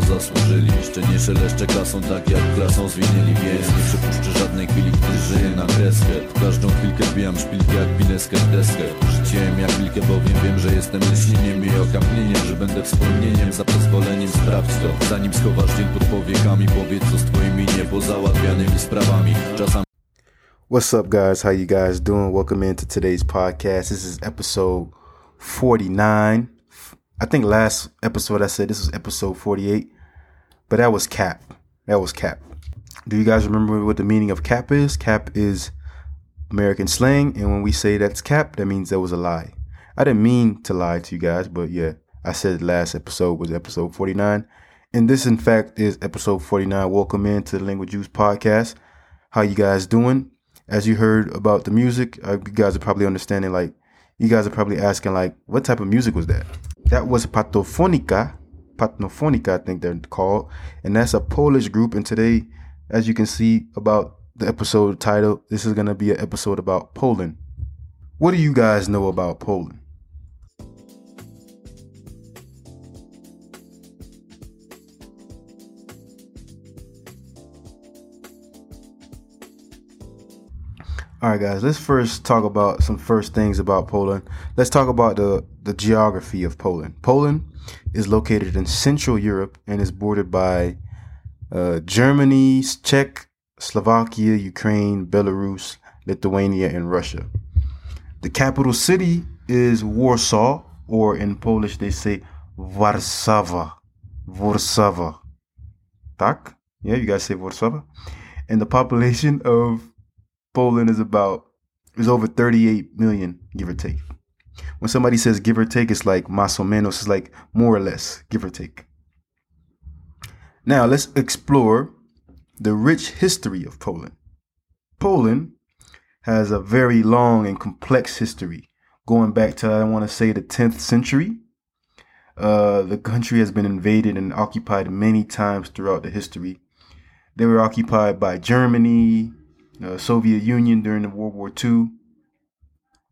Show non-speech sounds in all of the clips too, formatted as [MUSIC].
to zasłużyli Jeszcze nie szeleszczę klasą tak jak klasą zwinęli Więc nie przepuszczę żadnej chwili, gdy żyję na kreskę W każdą chwilkę wbijam szpilkę jak pineskę w deskę Życiem jak wilkę, bowiem wiem, że jestem lśnieniem i okapnieniem Że będę wspomnieniem, za pozwoleniem sprawdź to Zanim schowasz dzień pod powiekami, powiedz co z twoimi niepozałatwianymi sprawami Czasami What's up, guys? How you guys doing? Welcome into today's podcast. This is episode 49. I think last episode I said this was episode 48, but that was cap. That was cap. Do you guys remember what the meaning of cap is? Cap is American slang, and when we say that's cap, that means that was a lie. I didn't mean to lie to you guys, but yeah, I said last episode was episode 49. And this, in fact, is episode 49. Welcome into the Lingua Juice podcast. How you guys doing? as you heard about the music, uh, you guys are probably understanding like you guys are probably asking like what type of music was that? That was Patofonika, Patnofonika, I think they're called, and that's a Polish group. And today, as you can see about the episode title, this is gonna be an episode about Poland. What do you guys know about Poland? All right, guys. Let's first talk about some first things about Poland. Let's talk about the the geography of Poland. Poland is located in Central Europe and is bordered by uh, Germany, Czech, Slovakia, Ukraine, Belarus, Lithuania, and Russia. The capital city is Warsaw, or in Polish they say Warszawa. Warszawa. Tak? Yeah, you guys say Warszawa. And the population of Poland is about is over 38 million, give or take. When somebody says give or take, it's like más o menos, it's like more or less, give or take. Now let's explore the rich history of Poland. Poland has a very long and complex history, going back to I want to say the 10th century. Uh, the country has been invaded and occupied many times throughout the history. They were occupied by Germany, uh, Soviet Union during the World War II.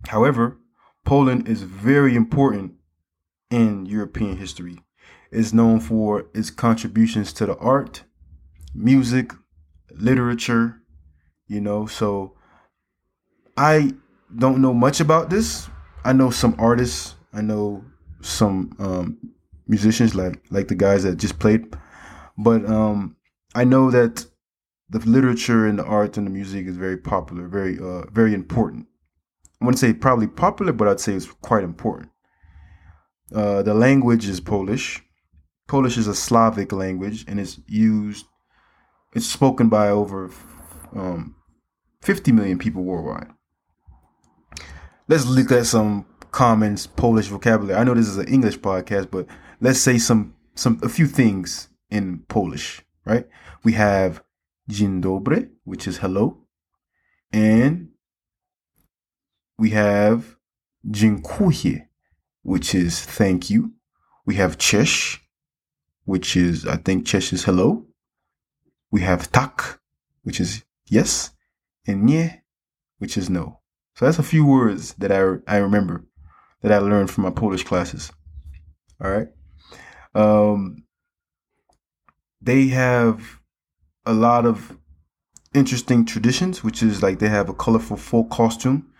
However, Poland is very important in European history. It's known for its contributions to the art, music, literature, you know. So I don't know much about this. I know some artists, I know some um, musicians like like the guys that just played, but um, I know that the literature and the art and the music is very popular, very uh, very important. I wouldn't say probably popular, but I'd say it's quite important. Uh, the language is Polish. Polish is a Slavic language and it's used. It's spoken by over um, 50 million people worldwide. Let's look at some common Polish vocabulary. I know this is an English podcast, but let's say some some a few things in Polish. Right? We have Dzień dobry, which is hello. And we have dziękuję, which is thank you. We have cześć, which is, I think cześć is hello. We have tak, which is yes. And nie, which is no. So that's a few words that I, I remember that I learned from my Polish classes. All right. Um, they have a lot of interesting traditions, which is like they have a colorful folk costume,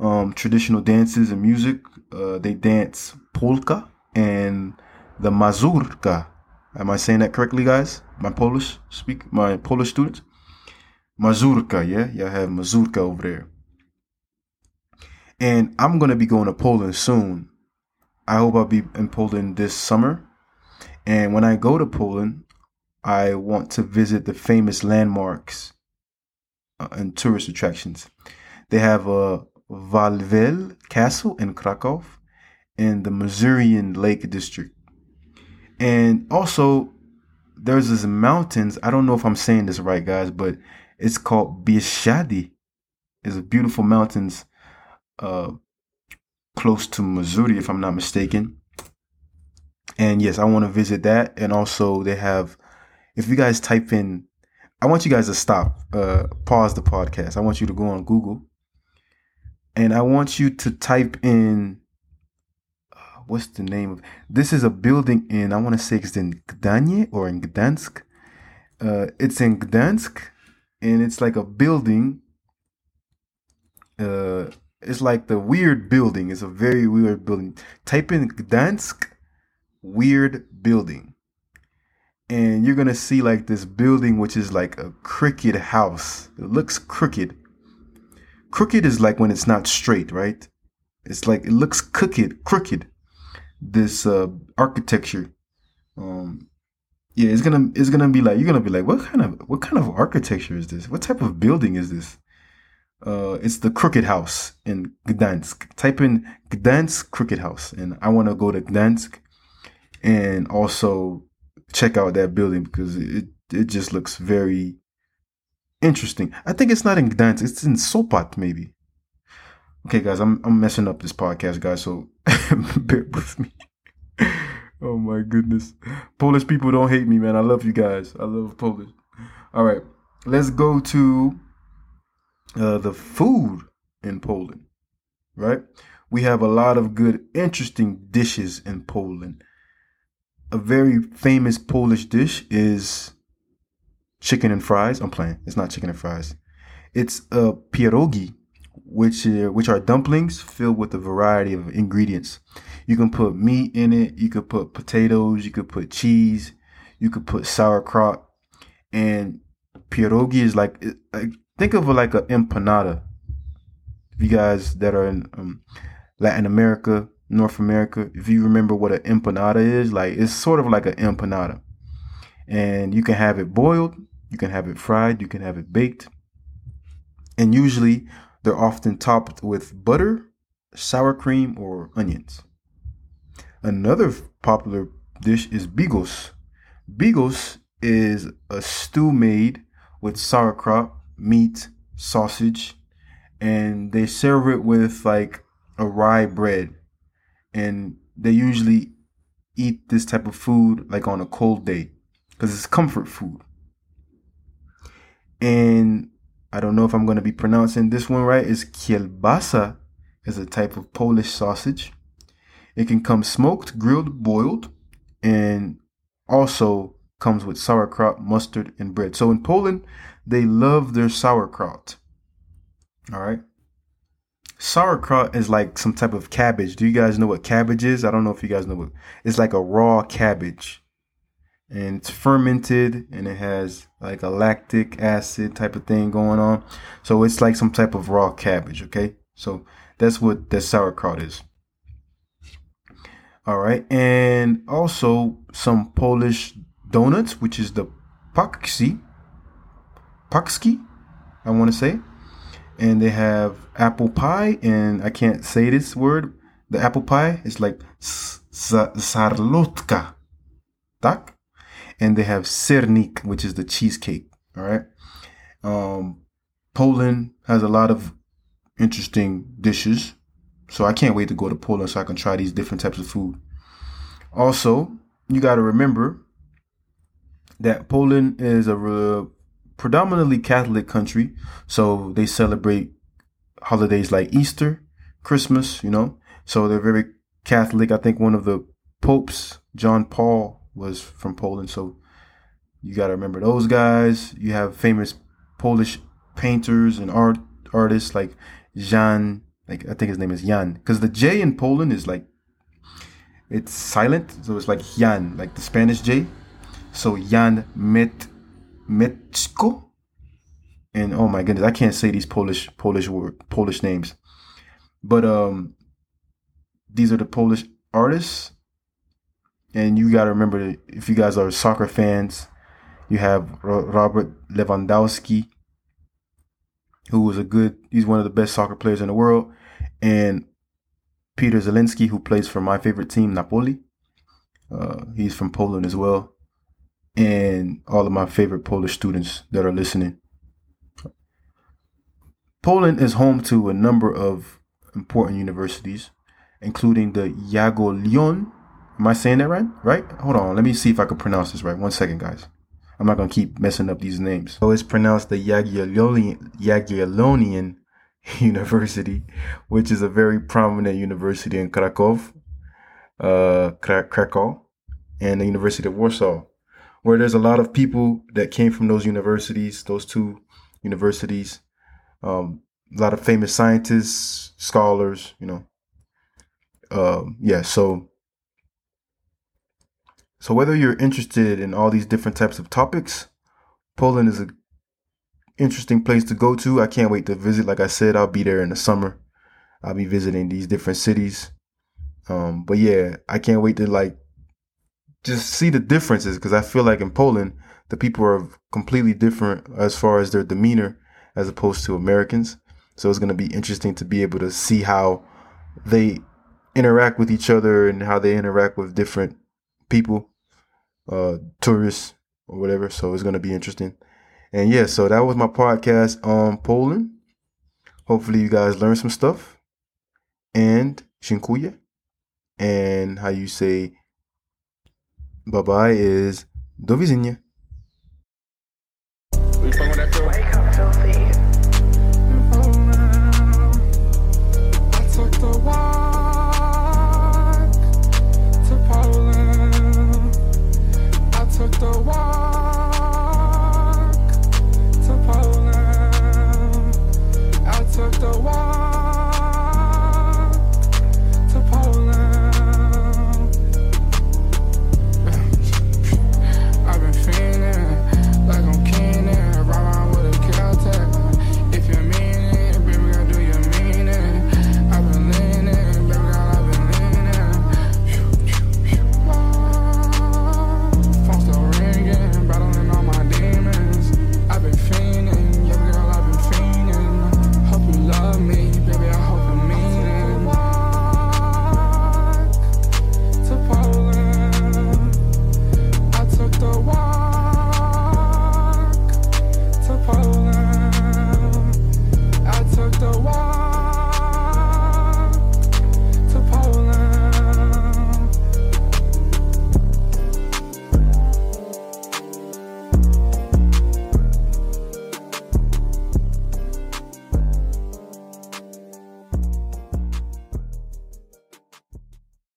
um, traditional dances and music. Uh, they dance polka and the mazurka. Am I saying that correctly, guys? My Polish speak, my Polish students. Mazurka, yeah, y'all have mazurka over there. And I'm gonna be going to Poland soon. I hope I'll be in Poland this summer. And when I go to Poland, I want to visit the famous landmarks uh, and tourist attractions. They have a Wawel Castle in Krakow in the Masurian Lake District. And also, there's this mountains. I don't know if I'm saying this right, guys, but it's called Bieszczady. It's a beautiful mountains uh, close to Missouri, if I'm not mistaken. And yes, I want to visit that. And also, they have if you guys type in, I want you guys to stop, uh, pause the podcast. I want you to go on Google and I want you to type in, uh, what's the name of this is a building in I want to say it's in Gdańsk or in Gdansk. Uh, it's in Gdansk, and it's like a building. Uh, it's like the weird building. It's a very weird building. Type in Gdansk weird building. And you're gonna see like this building which is like a crooked house. It looks crooked. Crooked is like when it's not straight, right? It's like it looks crooked, crooked. This uh, architecture. Um, yeah, it's gonna it's gonna be like you're gonna be like, what kind of what kind of architecture is this? What type of building is this? Uh, it's the Crooked House in Gdansk. Type in Gdansk Crooked House, and I want to go to Gdansk and also check out that building because it it just looks very interesting. I think it's not in Gdansk; it's in Sopot, maybe. Okay, guys, I'm I'm messing up this podcast, guys, so [LAUGHS] bear with me. oh my goodness, Polish people don't hate me, man. I love you guys. I love Polish. All right, let's go to uh, the food in Poland. Right, we have a lot of good, interesting dishes in Poland. A very famous Polish dish is chicken and fries. I'm playing. It's not chicken and fries. It's a pierogi which are, which are dumplings filled with a variety of ingredients. You can put meat in it. You could put potatoes. You could put cheese. You could put sauerkraut. And pierogi is like, think of it like an empanada. If you guys that are in um, Latin America, North America, if you remember what an empanada is, like it's sort of like an empanada. And you can have it boiled, you can have it fried, you can have it baked. And usually they're often topped with butter, sour cream, or onions. Another popular dish is bigos. Bigos is a stew made with sauerkraut, meat, sausage, and they serve it with like a rye bread. And they usually eat this type of food like on a cold day because it's comfort food. And I don't know if I'm going to be pronouncing this one right. Is kielbasa is a type of Polish sausage. It can come smoked, grilled, boiled, and also comes with sauerkraut, mustard, and bread. So in Poland, they love their sauerkraut. All right. Sauerkraut is like some type of cabbage. Do you guys know what cabbage is? I don't know if you guys know what. It's like a raw cabbage and it's fermented and it has like a lactic acid type of thing going on. So it's like some type of raw cabbage, okay? So that's what the sauerkraut is. All right, and also some Polish donuts, which is the paksi, pakski, I want to say, and they have apple pie, and I can't say this word. The apple pie is like szarlotka, tak, and they have sernik, which is the cheesecake. All right. Um, Poland has a lot of interesting dishes, so I can't wait to go to Poland so I can try these different types of food. Also, you got to remember that Poland is a re- predominantly Catholic country, so they celebrate holidays like Easter, Christmas, you know. So they're very Catholic. I think one of the popes, John Paul was from Poland. So you got to remember those guys. You have famous Polish painters and art artists like Jan, like I think his name is Jan, because the J in Poland is like it's silent, so it's like Jan, like the Spanish J. So Jan Met Metsko, and oh my goodness, I can't say these Polish Polish word Polish names, but um, these are the Polish artists and you got to remember that if you guys are soccer fans, you have Robert Lewandowski, who was a good, he's one of the best soccer players in the world, and Peter Zielinski, who plays for my favorite team, Napoli. Uh, he's from Poland as well, and all of my favorite Polish students that are listening. Poland is home to a number of important universities, including the Jagiellonian Am I saying that right? Right? Hold on. Let me see if I can pronounce this right. One second, guys. I'm not gonna keep messing up these names. So it's pronounced the Jagiellonian, Jagiellonian [LAUGHS] University, which is a very prominent university in Krakow. uh, Krakow, and the University of Warsaw, where there's a lot of people that came from those universities, those two universities. Um, a lot of famous scientists, scholars, you know. Um, yeah, so so whether you're interested in all these different types of topics, Poland is a interesting place to go to. I can't wait to visit. Like I said, I'll be there in the summer. I'll be visiting these different cities. Um, but yeah, I can't wait to like just see the differences because I feel like in Poland, the people are completely different as far as their demeanor as opposed to Americans. So it's going to be interesting to be able to see how they interact with each other and how they interact with different people, uh, tourists or whatever. So it's going to be interesting. And yeah, so that was my podcast on Poland. Hopefully you guys learned some stuff. And Shinkuya. And how you say bye bye is do widzenia.